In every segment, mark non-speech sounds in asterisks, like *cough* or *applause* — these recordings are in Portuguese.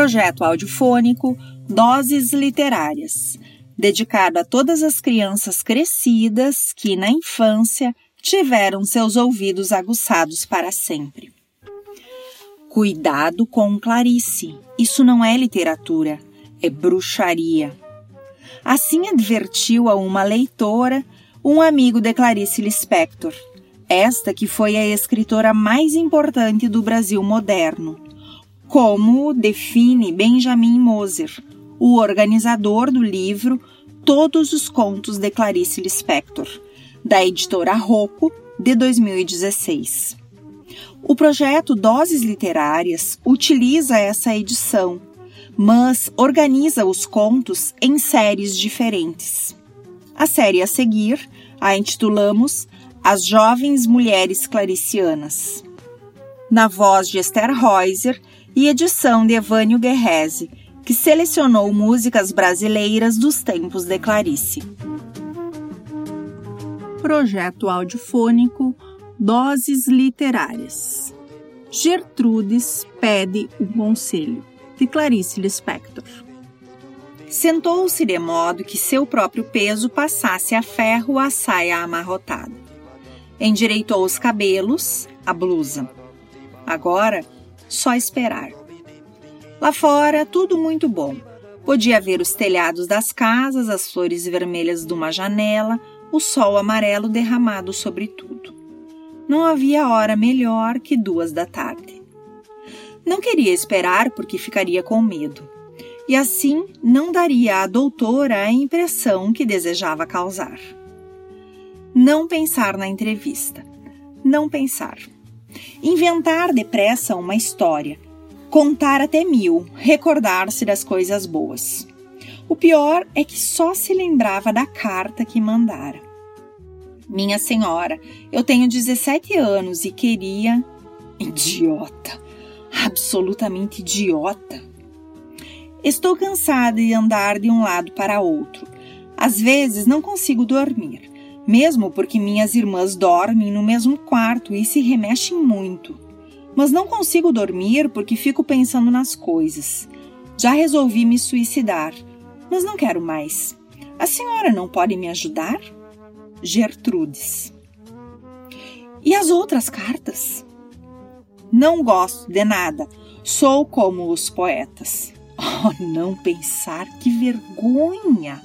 projeto audiofônico Doses Literárias, dedicado a todas as crianças crescidas que, na infância, tiveram seus ouvidos aguçados para sempre. Cuidado com Clarice, isso não é literatura, é bruxaria. Assim advertiu a uma leitora um amigo de Clarice Lispector, esta que foi a escritora mais importante do Brasil moderno, como define Benjamin Moser, o organizador do livro Todos os Contos de Clarice Lispector, da editora Rocco, de 2016. O projeto Doses Literárias utiliza essa edição, mas organiza os contos em séries diferentes. A série a seguir a intitulamos As Jovens Mulheres Claricianas. Na voz de Esther Reuser e edição de Evânio Guerrese, que selecionou músicas brasileiras dos tempos de Clarice. Projeto audiofônico Doses Literárias. Gertrudes pede um conselho, de Clarice Lispector. Sentou-se de modo que seu próprio peso passasse a ferro a saia amarrotada. Endireitou os cabelos, a blusa. Agora, só esperar. Lá fora, tudo muito bom. Podia ver os telhados das casas, as flores vermelhas de uma janela, o sol amarelo derramado sobre tudo. Não havia hora melhor que duas da tarde. Não queria esperar porque ficaria com medo, e assim não daria à doutora a impressão que desejava causar. Não pensar na entrevista. Não pensar. Inventar depressa uma história contar até mil, recordar-se das coisas boas. O pior é que só se lembrava da carta que mandara. Minha senhora, eu tenho 17 anos e queria. Idiota! Absolutamente idiota! Estou cansada de andar de um lado para outro. Às vezes não consigo dormir, mesmo porque minhas irmãs dormem no mesmo quarto e se remexem muito mas não consigo dormir porque fico pensando nas coisas. Já resolvi me suicidar, mas não quero mais. A senhora não pode me ajudar? Gertrudes. E as outras cartas? Não gosto de nada. Sou como os poetas. *laughs* Oh, não pensar, que vergonha!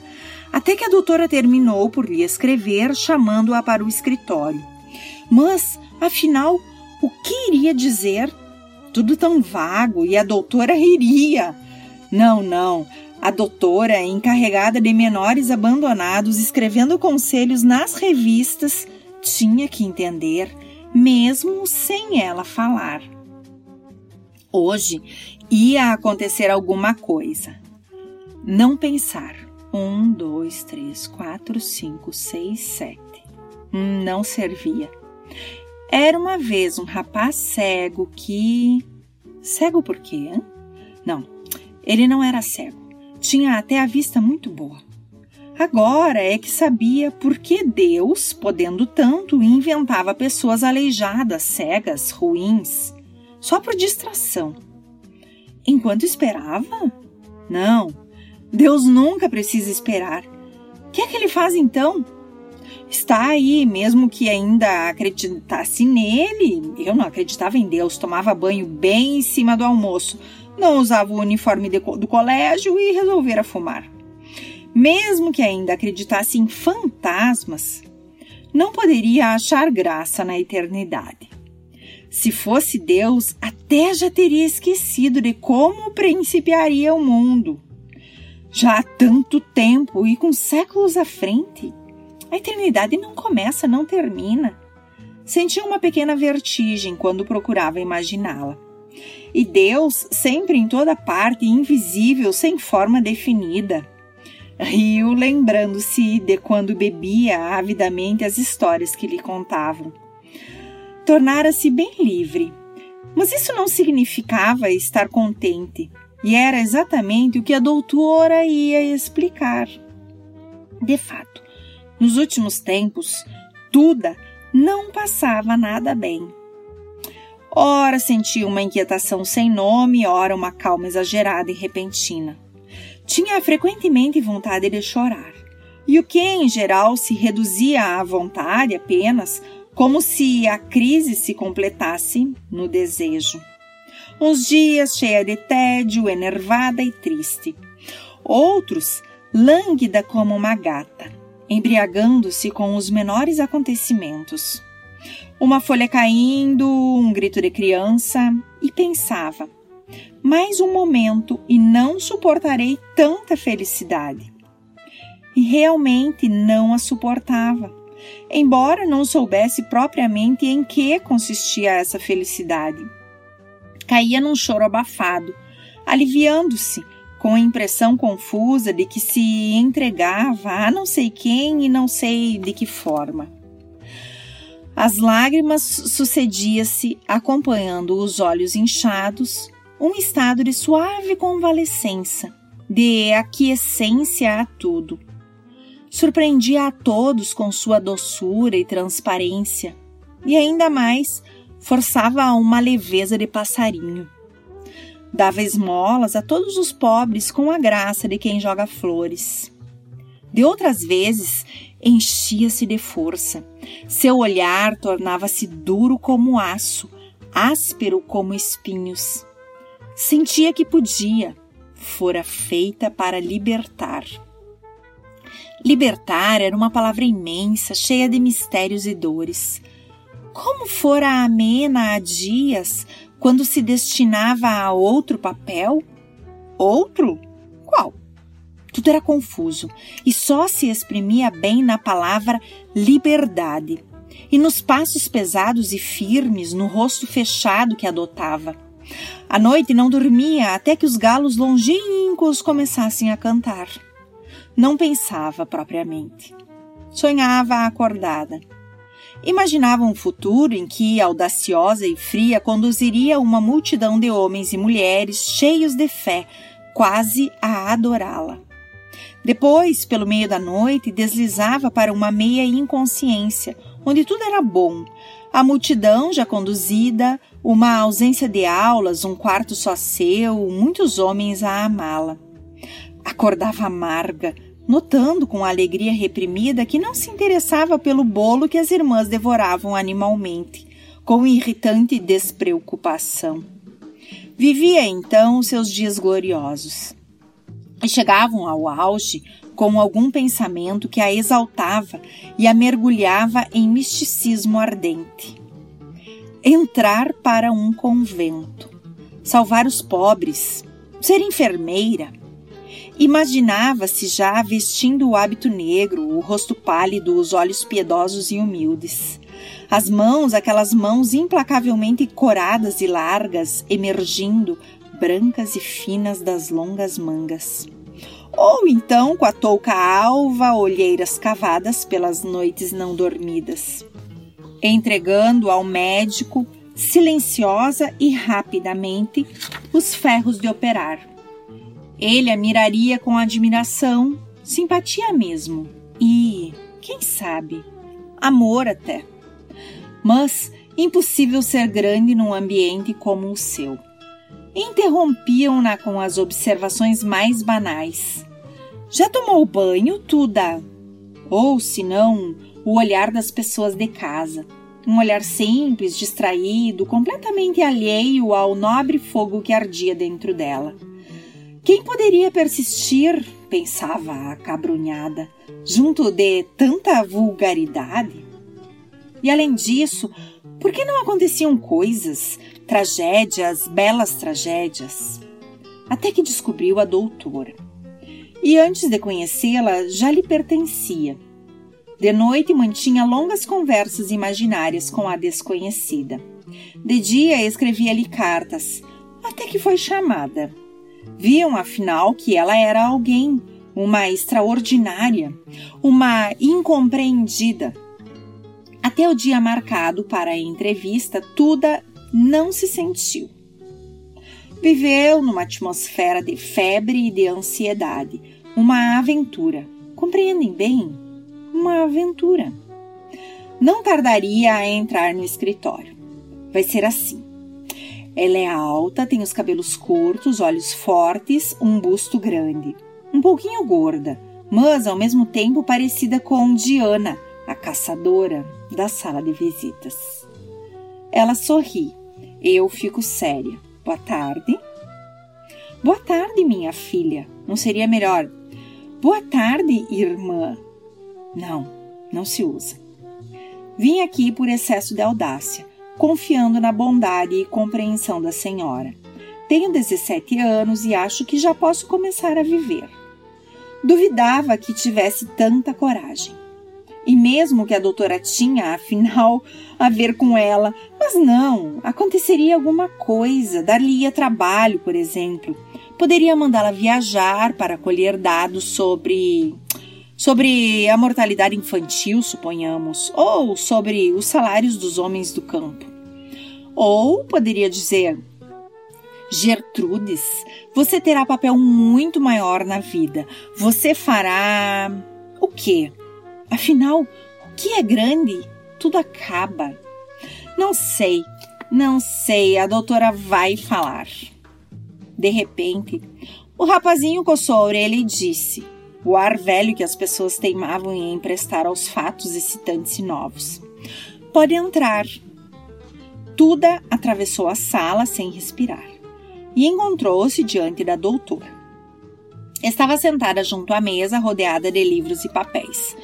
Até que a doutora terminou por lhe escrever, chamando-a para o escritório. Mas, afinal, o que iria dizer? Tudo tão vago e a doutora riria. Não, não. A doutora, encarregada de menores abandonados, escrevendo conselhos nas revistas, tinha que entender, mesmo sem ela falar. Hoje ia acontecer alguma coisa. Não pensar. Um, dois, três, quatro, cinco, seis, sete. Não servia. Era uma vez um rapaz cego que. Cego por quê? Hein? Não, ele não era cego. Tinha até a vista muito boa. Agora é que sabia por que Deus, podendo tanto, inventava pessoas aleijadas, cegas, ruins, só por distração. Enquanto esperava? Não, Deus nunca precisa esperar. O que é que ele faz então? está aí, mesmo que ainda acreditasse nele. Eu não acreditava em Deus, tomava banho bem em cima do almoço, não usava o uniforme do colégio e resolvera fumar. Mesmo que ainda acreditasse em fantasmas, não poderia achar graça na eternidade. Se fosse Deus, até já teria esquecido de como principiaria o mundo. Já há tanto tempo e com séculos à frente. A eternidade não começa, não termina. Sentia uma pequena vertigem quando procurava imaginá-la. E Deus, sempre em toda parte, invisível, sem forma definida. Riu, lembrando-se de quando bebia avidamente as histórias que lhe contavam. Tornara-se bem livre. Mas isso não significava estar contente, e era exatamente o que a doutora ia explicar. De fato, nos últimos tempos, Duda não passava nada bem. Ora sentia uma inquietação sem nome, ora uma calma exagerada e repentina. Tinha frequentemente vontade de chorar, e o que em geral se reduzia à vontade apenas, como se a crise se completasse no desejo. Uns dias cheia de tédio, enervada e triste. Outros, lânguida como uma gata, embriagando-se com os menores acontecimentos uma folha caindo, um grito de criança, e pensava: mais um momento e não suportarei tanta felicidade. E realmente não a suportava, embora não soubesse propriamente em que consistia essa felicidade. Caía num choro abafado, aliviando-se, com a impressão confusa de que se entregava a não sei quem e não sei de que forma. As lágrimas sucedia-se acompanhando os olhos inchados, um estado de suave convalescença, de aquiescência a tudo. Surpreendia a todos com sua doçura e transparência, e ainda mais forçava uma leveza de passarinho. Dava esmolas a todos os pobres com a graça de quem joga flores. De outras vezes, enchia-se de força. Seu olhar tornava-se duro como aço, áspero como espinhos. Sentia que podia, fora feita para libertar. Libertar era uma palavra imensa, cheia de mistérios e dores. Como fora amena há dias, quando se destinava a outro papel? Outro? Qual? Tudo era confuso e só se exprimia bem na palavra liberdade e nos passos pesados e firmes no rosto fechado que adotava. À noite não dormia até que os galos longínquos começassem a cantar. Não pensava propriamente. Sonhava acordada. Imaginava um futuro em que, audaciosa e fria, conduziria uma multidão de homens e mulheres cheios de fé, quase a adorá-la. Depois, pelo meio da noite, deslizava para uma meia inconsciência, onde tudo era bom. A multidão já conduzida, uma ausência de aulas, um quarto só seu, muitos homens a amá-la. Acordava amarga, notando com alegria reprimida que não se interessava pelo bolo que as irmãs devoravam animalmente, com irritante despreocupação. Vivia então seus dias gloriosos e chegavam ao auge com algum pensamento que a exaltava e a mergulhava em misticismo ardente. Entrar para um convento, salvar os pobres, ser enfermeira. Imaginava-se já vestindo o hábito negro, o rosto pálido, os olhos piedosos e humildes. As mãos, aquelas mãos implacavelmente coradas e largas, emergindo, brancas e finas das longas mangas. Ou então com a touca alva, olheiras cavadas pelas noites não dormidas. Entregando ao médico, silenciosa e rapidamente, os ferros de operar. Ele a miraria com admiração, simpatia mesmo e, quem sabe, amor até. Mas impossível ser grande num ambiente como o seu interrompiam-na com as observações mais banais. Já tomou banho, Tuda? Ou, se não, o olhar das pessoas de casa. Um olhar simples, distraído, completamente alheio ao nobre fogo que ardia dentro dela. Quem poderia persistir, pensava a cabrunhada, junto de tanta vulgaridade? E além disso, por que não aconteciam coisas, tragédias, belas tragédias? Até que descobriu a doutora. E antes de conhecê-la, já lhe pertencia. De noite mantinha longas conversas imaginárias com a desconhecida. De dia escrevia-lhe cartas, até que foi chamada. Viam afinal que ela era alguém, uma extraordinária, uma incompreendida até o dia marcado para a entrevista, Tuda não se sentiu. Viveu numa atmosfera de febre e de ansiedade, uma aventura. Compreendem bem? Uma aventura. Não tardaria a entrar no escritório. Vai ser assim. Ela é alta, tem os cabelos curtos, olhos fortes, um busto grande. Um pouquinho gorda, mas ao mesmo tempo parecida com Diana, a caçadora da sala de visitas. Ela sorri. Eu fico séria. Boa tarde. Boa tarde, minha filha. Não seria melhor? Boa tarde, irmã. Não, não se usa. Vim aqui por excesso de audácia, confiando na bondade e compreensão da senhora. Tenho 17 anos e acho que já posso começar a viver. Duvidava que tivesse tanta coragem. E mesmo que a doutora tinha, afinal, a ver com ela, mas não, aconteceria alguma coisa, dar-lhe-ia trabalho, por exemplo. Poderia mandá-la viajar para colher dados sobre sobre a mortalidade infantil, suponhamos, ou sobre os salários dos homens do campo. Ou poderia dizer: Gertrudes, você terá papel muito maior na vida. Você fará o quê? Afinal, o que é grande? Tudo acaba. Não sei, não sei, a doutora vai falar. De repente, o rapazinho coçou a orelha e disse: o ar velho que as pessoas teimavam em emprestar aos fatos excitantes e novos. Pode entrar. Tuda atravessou a sala sem respirar e encontrou-se diante da doutora. Estava sentada junto à mesa, rodeada de livros e papéis.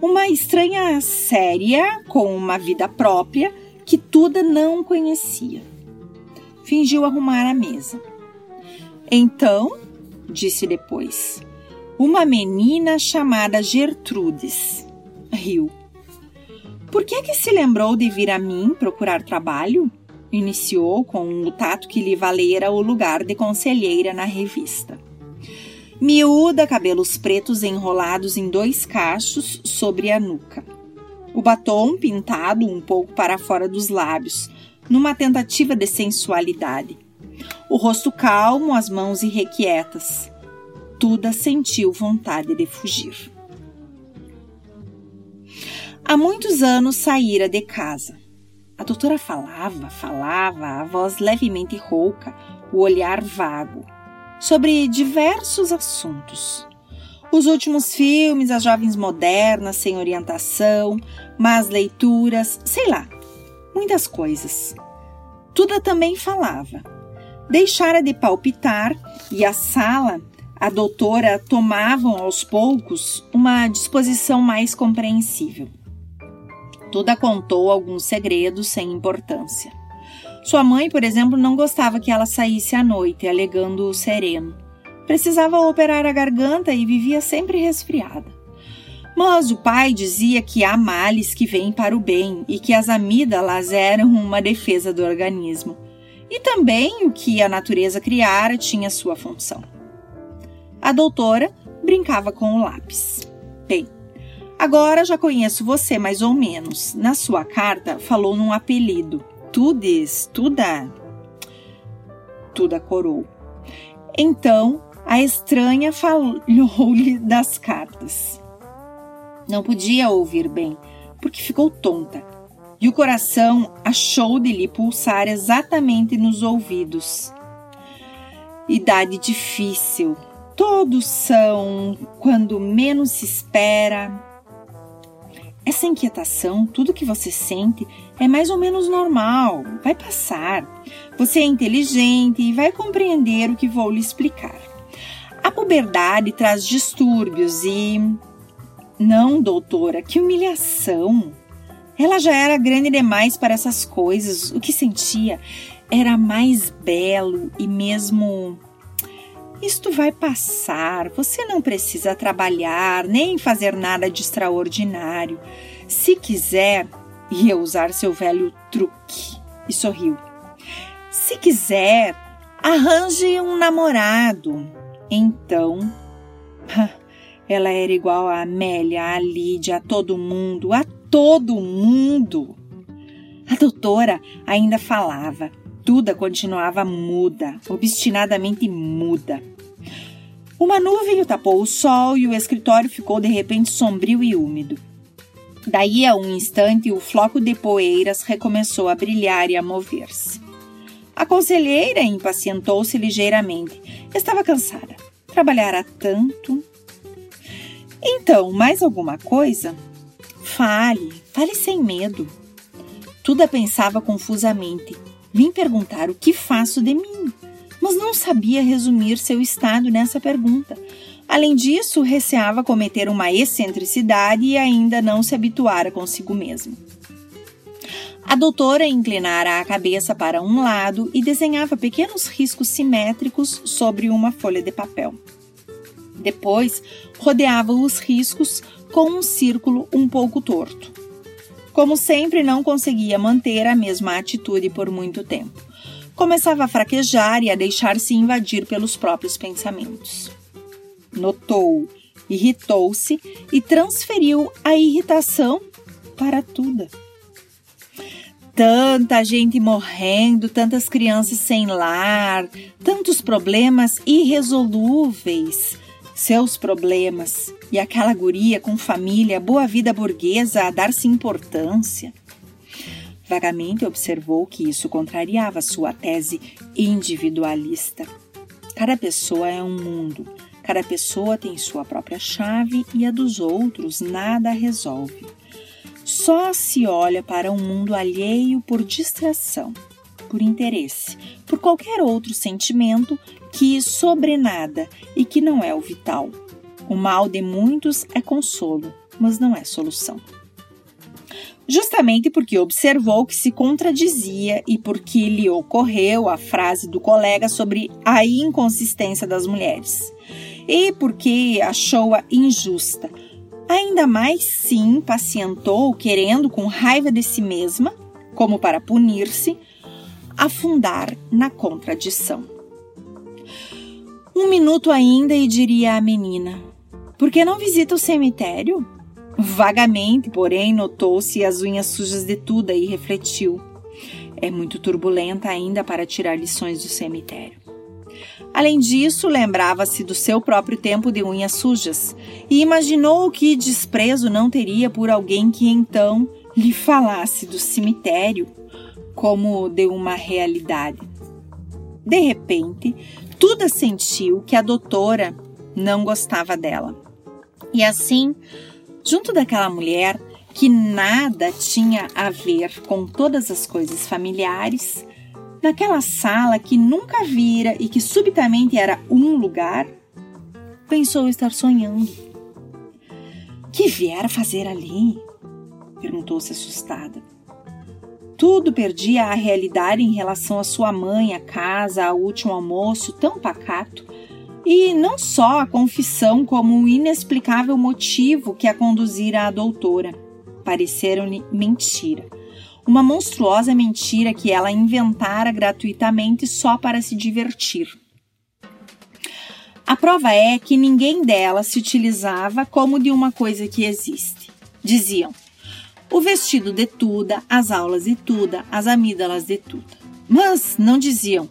Uma estranha séria com uma vida própria que Tuda não conhecia. Fingiu arrumar a mesa. Então, disse depois, uma menina chamada Gertrudes. Riu. Por que é que se lembrou de vir a mim procurar trabalho? Iniciou com o tato que lhe valera o lugar de conselheira na revista. Miúda, cabelos pretos enrolados em dois cachos sobre a nuca. O batom pintado um pouco para fora dos lábios, numa tentativa de sensualidade. O rosto calmo, as mãos irrequietas. Tuda sentiu vontade de fugir. Há muitos anos saíra de casa. A doutora falava, falava, a voz levemente rouca, o olhar vago, sobre diversos assuntos. Os últimos filmes, as jovens modernas sem orientação, más leituras, sei lá, muitas coisas. Tuda também falava. Deixara de palpitar e a sala a doutora tomavam aos poucos uma disposição mais compreensível. Tuda contou alguns segredos sem importância. Sua mãe, por exemplo, não gostava que ela saísse à noite, alegando o sereno. Precisava operar a garganta e vivia sempre resfriada. Mas o pai dizia que há males que vêm para o bem e que as amígdalas eram uma defesa do organismo. E também o que a natureza criara tinha sua função. A doutora brincava com o lápis. Bem, agora já conheço você mais ou menos. Na sua carta falou num apelido. Tudes, Tuda. Tuda corou. Então a estranha falou-lhe das cartas. Não podia ouvir bem, porque ficou tonta, e o coração achou de lhe pulsar exatamente nos ouvidos. Idade difícil, Todos são quando menos se espera. Essa inquietação, tudo que você sente, é mais ou menos normal, vai passar. Você é inteligente e vai compreender o que vou lhe explicar. A puberdade traz distúrbios e. Não, doutora, que humilhação! Ela já era grande demais para essas coisas. O que sentia era mais belo e mesmo isto vai passar, você não precisa trabalhar nem fazer nada de extraordinário. Se quiser, ia usar seu velho truque e sorriu. Se quiser, arranje um namorado. Então, ela era igual a Amélia, a Lídia, a todo mundo, a todo mundo. A doutora ainda falava. Duda continuava muda, obstinadamente muda. Uma nuvem o tapou o sol e o escritório ficou de repente sombrio e úmido. Daí a um instante, o floco de poeiras recomeçou a brilhar e a mover-se. A conselheira impacientou-se ligeiramente. Estava cansada. Trabalhara tanto. Então, mais alguma coisa? Fale, fale sem medo. Tuda pensava confusamente. Vim perguntar o que faço de mim, mas não sabia resumir seu estado nessa pergunta. Além disso, receava cometer uma excentricidade e ainda não se habituara consigo mesmo. A doutora inclinara a cabeça para um lado e desenhava pequenos riscos simétricos sobre uma folha de papel. Depois, rodeava os riscos com um círculo um pouco torto. Como sempre, não conseguia manter a mesma atitude por muito tempo. Começava a fraquejar e a deixar-se invadir pelos próprios pensamentos. Notou, irritou-se e transferiu a irritação para tudo. Tanta gente morrendo, tantas crianças sem lar, tantos problemas irresolúveis. Seus problemas e aquela guria com família, boa vida burguesa a dar-se importância. Vagamente observou que isso contrariava sua tese individualista. Cada pessoa é um mundo, cada pessoa tem sua própria chave e a dos outros nada resolve. Só se olha para um mundo alheio por distração, por interesse, por qualquer outro sentimento que sobrenada e que não é o vital. O mal de muitos é consolo, mas não é solução. Justamente porque observou que se contradizia e porque lhe ocorreu a frase do colega sobre a inconsistência das mulheres. E porque achou-a injusta, Ainda mais se impacientou, querendo, com raiva de si mesma, como para punir-se, afundar na contradição. Um minuto ainda e diria à menina: Por que não visita o cemitério? Vagamente, porém, notou-se as unhas sujas de Tuda e refletiu. É muito turbulenta ainda para tirar lições do cemitério. Além disso, lembrava-se do seu próprio tempo de unhas sujas e imaginou que desprezo não teria por alguém que então lhe falasse do cemitério como de uma realidade. De repente, Tuda sentiu que a doutora não gostava dela. E assim, junto daquela mulher que nada tinha a ver com todas as coisas familiares, naquela sala que nunca vira e que subitamente era um lugar, pensou estar sonhando. Que viera fazer ali? perguntou-se assustada. Tudo perdia a realidade em relação à sua mãe, à casa, ao último almoço tão pacato, e não só a confissão como o inexplicável motivo que a conduzira à doutora. Pareceram-lhe mentira uma monstruosa mentira que ela inventara gratuitamente só para se divertir. A prova é que ninguém dela se utilizava como de uma coisa que existe. Diziam: o vestido de Tuda, as aulas de Tuda, as amígdalas de Tuda. Mas não diziam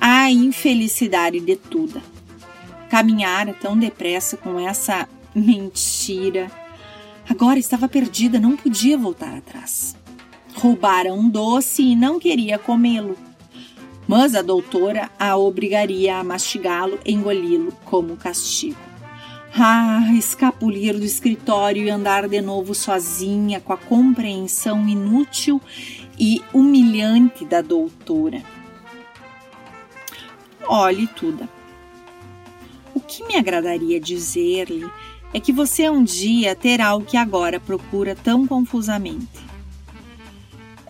a infelicidade de Tuda. Caminhara tão depressa com essa mentira. Agora estava perdida, não podia voltar atrás. Roubara um doce e não queria comê-lo. Mas a doutora a obrigaria a mastigá-lo engoli-lo como castigo. Ah, escapulir do escritório e andar de novo sozinha com a compreensão inútil e humilhante da doutora. Olhe, Tuda. Que me agradaria dizer-lhe é que você um dia terá o que agora procura tão confusamente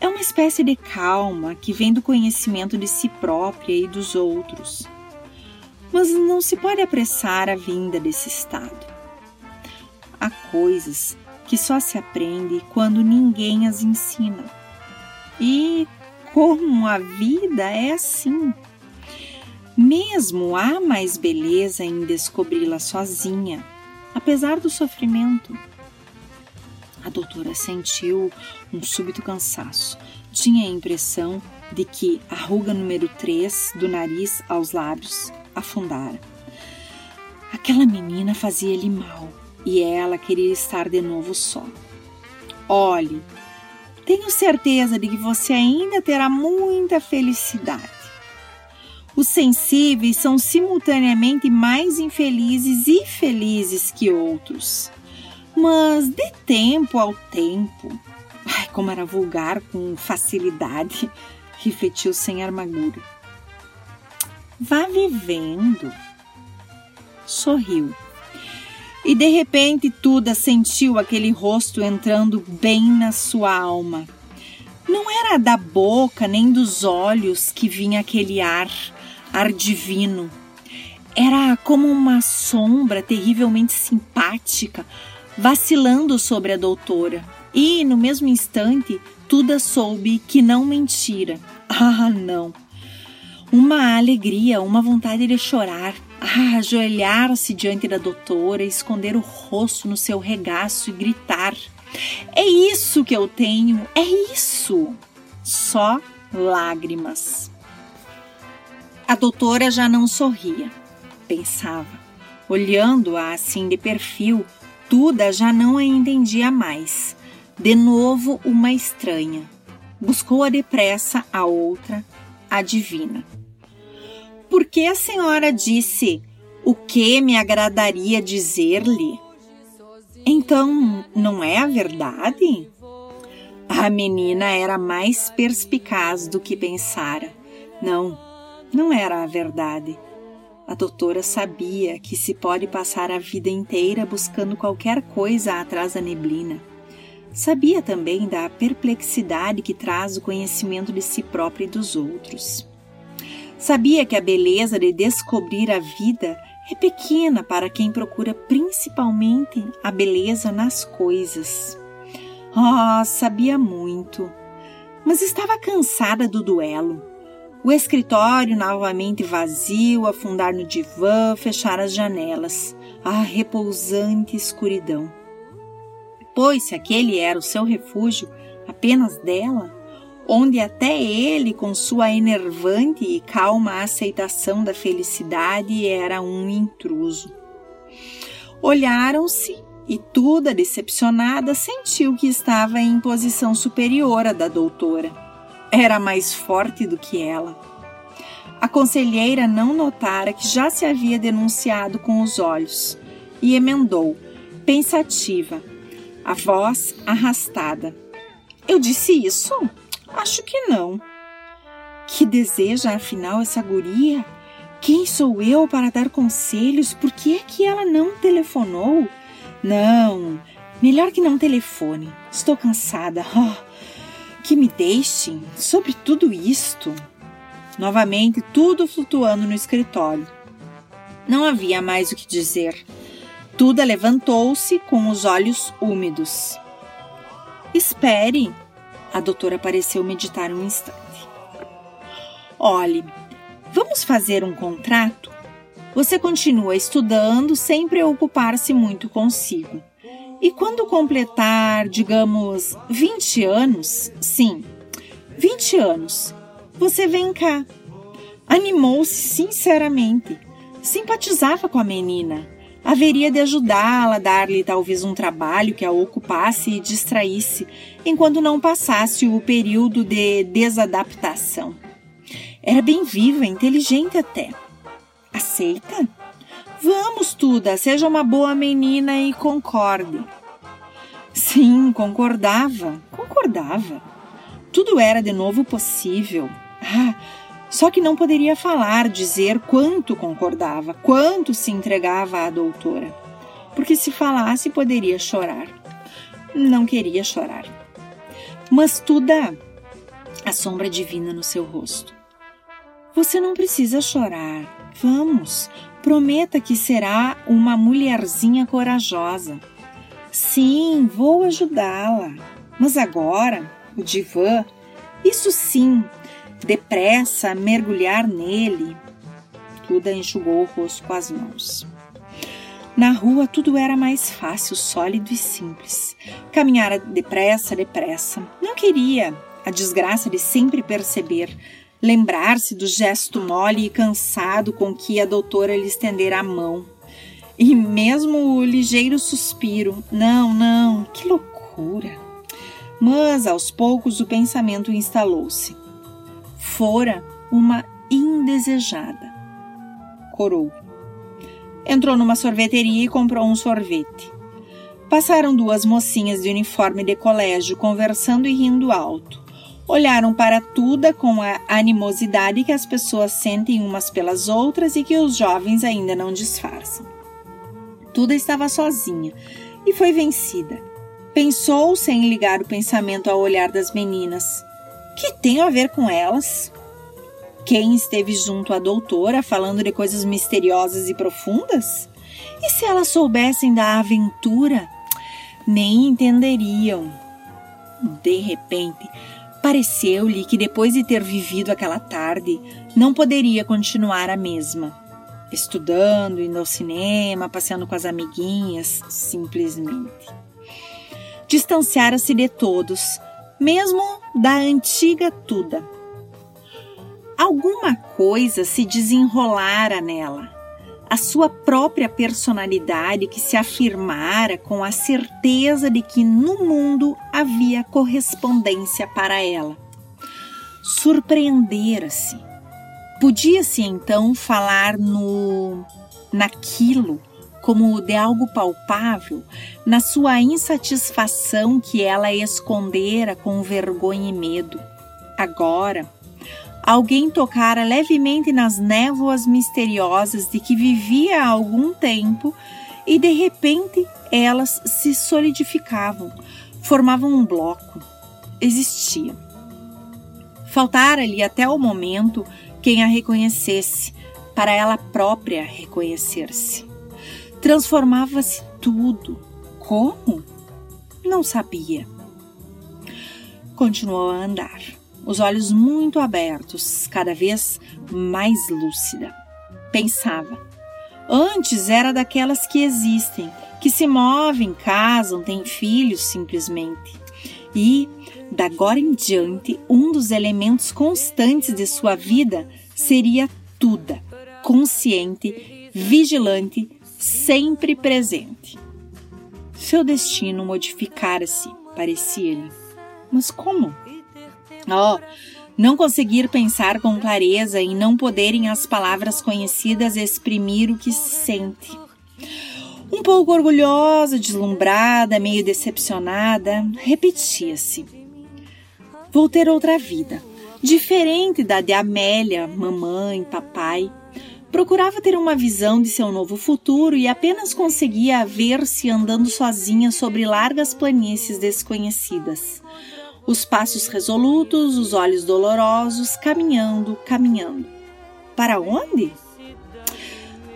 é uma espécie de calma que vem do conhecimento de si própria e dos outros. Mas não se pode apressar a vinda desse estado. Há coisas que só se aprende quando ninguém as ensina. E como a vida é assim. Mesmo há mais beleza em descobri-la sozinha, apesar do sofrimento. A doutora sentiu um súbito cansaço. Tinha a impressão de que a ruga número 3 do nariz aos lábios afundara. Aquela menina fazia-lhe mal e ela queria estar de novo só. Olhe, tenho certeza de que você ainda terá muita felicidade. Os sensíveis são simultaneamente mais infelizes e felizes que outros. Mas de tempo ao tempo. Ai, como era vulgar com facilidade, *laughs* refletiu sem amargura. Vá vivendo. Sorriu. E de repente Tuda sentiu aquele rosto entrando bem na sua alma. Não era da boca nem dos olhos que vinha aquele ar ar divino. Era como uma sombra terrivelmente simpática vacilando sobre a doutora. E, no mesmo instante, Tuda soube que não mentira. *laughs* Ah, não! Uma alegria, uma vontade de chorar, ah, ajoelhar-se diante da doutora, esconder o rosto no seu regaço e gritar: É isso que eu tenho, é isso! Só lágrimas. A doutora já não sorria, pensava. Olhando-a assim de perfil, Tuda já não a entendia mais. De novo, uma estranha. Buscou-a depressa a outra, a divina. Por que a senhora disse o que me agradaria dizer-lhe? Então, não é a verdade? A menina era mais perspicaz do que pensara. Não, não era a verdade. A doutora sabia que se pode passar a vida inteira buscando qualquer coisa atrás da neblina. Sabia também da perplexidade que traz o conhecimento de si próprio e dos outros. Sabia que a beleza de descobrir a vida é pequena para quem procura principalmente a beleza nas coisas. Oh, sabia muito, mas estava cansada do duelo o escritório novamente vazio, afundar no divã, fechar as janelas. A repousante escuridão. Pois se aquele era o seu refúgio apenas dela, onde até ele, com sua enervante e calma aceitação da felicidade, era um intruso. Olharam-se e toda decepcionada sentiu que estava em posição superior à da doutora era mais forte do que ela. A conselheira não notara que já se havia denunciado com os olhos e emendou, pensativa, a voz arrastada. Eu disse isso? Acho que não. Que deseja afinal essa guria? Quem sou eu para dar conselhos? Por que é que ela não telefonou? Não, melhor que não telefone. Estou cansada. Oh, que me deixem sobre tudo isto. Novamente, tudo flutuando no escritório. Não havia mais o que dizer. Tuda levantou-se com os olhos úmidos. Espere. A doutora pareceu meditar um instante. Olhe, vamos fazer um contrato? Você continua estudando sem preocupar-se muito consigo. E quando completar, digamos, 20 anos, sim, 20 anos, você vem cá. Animou-se sinceramente. Simpatizava com a menina. Haveria de ajudá-la, dar-lhe talvez um trabalho que a ocupasse e distraísse, enquanto não passasse o período de desadaptação. Era bem viva, inteligente até. Aceita? Vamos, Tuda, seja uma boa menina e concorde. Sim, concordava, concordava. Tudo era de novo possível. Ah, só que não poderia falar, dizer quanto concordava, quanto se entregava à doutora. Porque se falasse, poderia chorar. Não queria chorar. Mas Tuda, a sombra divina no seu rosto. Você não precisa chorar. Vamos, Prometa que será uma mulherzinha corajosa. Sim, vou ajudá-la. Mas agora, o divã, isso sim, depressa mergulhar nele. Tuda enxugou o rosto com as mãos. Na rua tudo era mais fácil, sólido e simples. Caminhara depressa, depressa. Não queria a desgraça de sempre perceber lembrar-se do gesto mole e cansado com que a doutora lhe estendera a mão. E mesmo o ligeiro suspiro. Não, não, que loucura! Mas aos poucos o pensamento instalou-se. Fora uma indesejada. Corou. Entrou numa sorveteria e comprou um sorvete. Passaram duas mocinhas de uniforme de colégio conversando e rindo alto. Olharam para Tuda com a animosidade que as pessoas sentem umas pelas outras e que os jovens ainda não disfarçam. Tuda estava sozinha e foi vencida. Pensou sem ligar o pensamento ao olhar das meninas. Que tem a ver com elas? Quem esteve junto à doutora falando de coisas misteriosas e profundas? E se elas soubessem da aventura? Nem entenderiam. De repente, Pareceu-lhe que depois de ter vivido aquela tarde, não poderia continuar a mesma. Estudando, indo ao cinema, passeando com as amiguinhas, simplesmente. Distanciara-se de todos, mesmo da antiga Tuda. Alguma coisa se desenrolara nela a sua própria personalidade que se afirmara com a certeza de que no mundo havia correspondência para ela. Surpreendera-se. Podia-se então falar no naquilo como de algo palpável, na sua insatisfação que ela escondera com vergonha e medo. Agora, alguém tocara levemente nas névoas misteriosas de que vivia há algum tempo e de repente elas se solidificavam, formavam um bloco, existiam. Faltara-lhe até o momento quem a reconhecesse, para ela própria reconhecer-se. Transformava-se tudo. Como? Não sabia. Continuou a andar os olhos muito abertos, cada vez mais lúcida. Pensava. Antes era daquelas que existem, que se movem, casam, têm filhos simplesmente. E, da agora em diante, um dos elementos constantes de sua vida seria Tuda, consciente, vigilante, sempre presente. Seu destino modificara-se, parecia-lhe. Mas como? Oh, não conseguir pensar com clareza e não poderem as palavras conhecidas exprimir o que sente. Um pouco orgulhosa, deslumbrada, meio decepcionada, repetia-se. Vou ter outra vida, diferente da de Amélia, mamãe, papai. Procurava ter uma visão de seu novo futuro e apenas conseguia ver-se andando sozinha sobre largas planícies desconhecidas os passos resolutos, os olhos dolorosos, caminhando, caminhando. Para onde?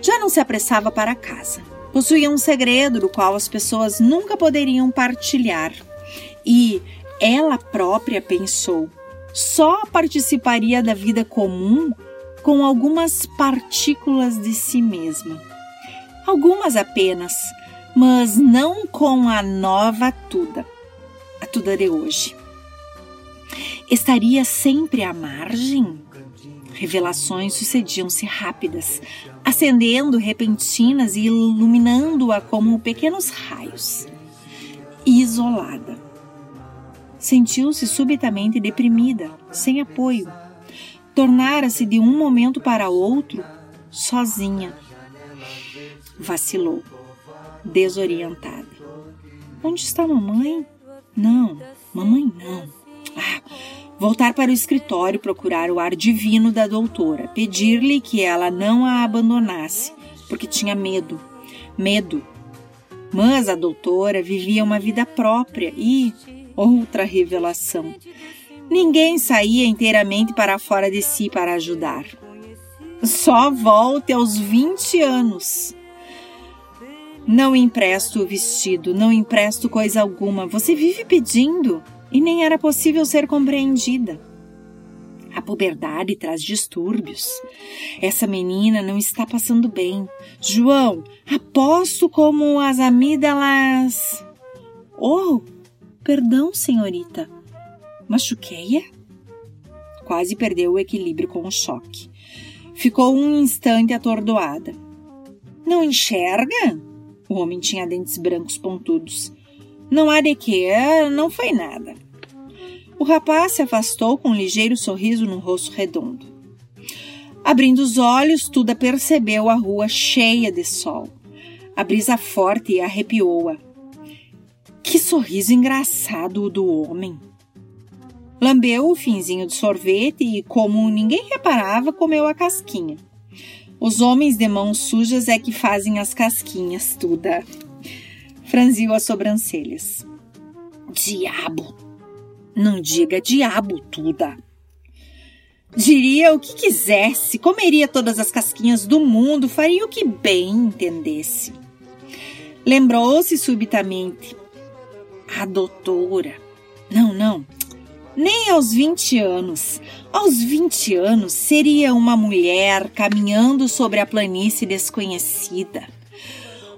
Já não se apressava para casa. Possuía um segredo do qual as pessoas nunca poderiam partilhar. E ela própria pensou: só participaria da vida comum com algumas partículas de si mesma. Algumas apenas, mas não com a nova Tuda, a Tuda de hoje. Estaria sempre à margem? Revelações sucediam-se rápidas, acendendo repentinas e iluminando-a como pequenos raios. Isolada. Sentiu-se subitamente deprimida, sem apoio. Tornara-se de um momento para outro sozinha. Vacilou, desorientada. Onde está mamãe? Não, mamãe não. Voltar para o escritório procurar o ar divino da doutora, pedir-lhe que ela não a abandonasse, porque tinha medo. Medo. Mas a doutora vivia uma vida própria e outra revelação. Ninguém saía inteiramente para fora de si para ajudar. Só volte aos 20 anos. Não empresto o vestido, não empresto coisa alguma. Você vive pedindo e nem era possível ser compreendida. A puberdade traz distúrbios. Essa menina não está passando bem. João, aposto como as amígdalas. Oh, perdão, senhorita. Machuquei-a? Quase perdeu o equilíbrio com o choque. Ficou um instante atordoada. Não enxerga? O homem tinha dentes brancos pontudos. Não há de que, não foi nada. O rapaz se afastou com um ligeiro sorriso no rosto redondo. Abrindo os olhos, Tuda percebeu a rua cheia de sol. A brisa forte arrepiou-a. Que sorriso engraçado o do homem! Lambeu o finzinho de sorvete e, como ninguém reparava, comeu a casquinha. Os homens de mãos sujas é que fazem as casquinhas, Tuda. Franziu as sobrancelhas. Diabo! Não diga diabo, Tuda. Diria o que quisesse, comeria todas as casquinhas do mundo, faria o que bem entendesse. Lembrou-se subitamente. A doutora. Não, não. Nem aos 20 anos. Aos 20 anos seria uma mulher caminhando sobre a planície desconhecida.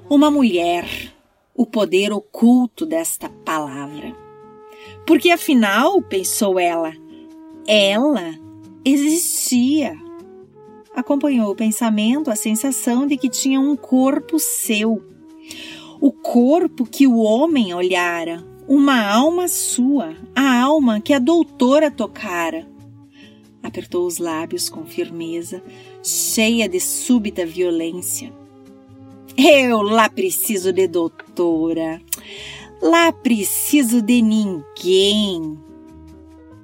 Uma mulher, o poder oculto desta palavra. Porque afinal, pensou ela, ela existia. Acompanhou o pensamento a sensação de que tinha um corpo seu. O corpo que o homem olhara, uma alma sua, a alma que a doutora tocara. Apertou os lábios com firmeza, cheia de súbita violência. Eu lá preciso de doutora. Lá preciso de ninguém.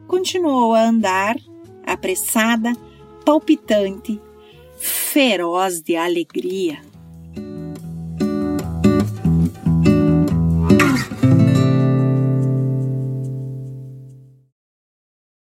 Continuou a andar apressada, palpitante, feroz de alegria.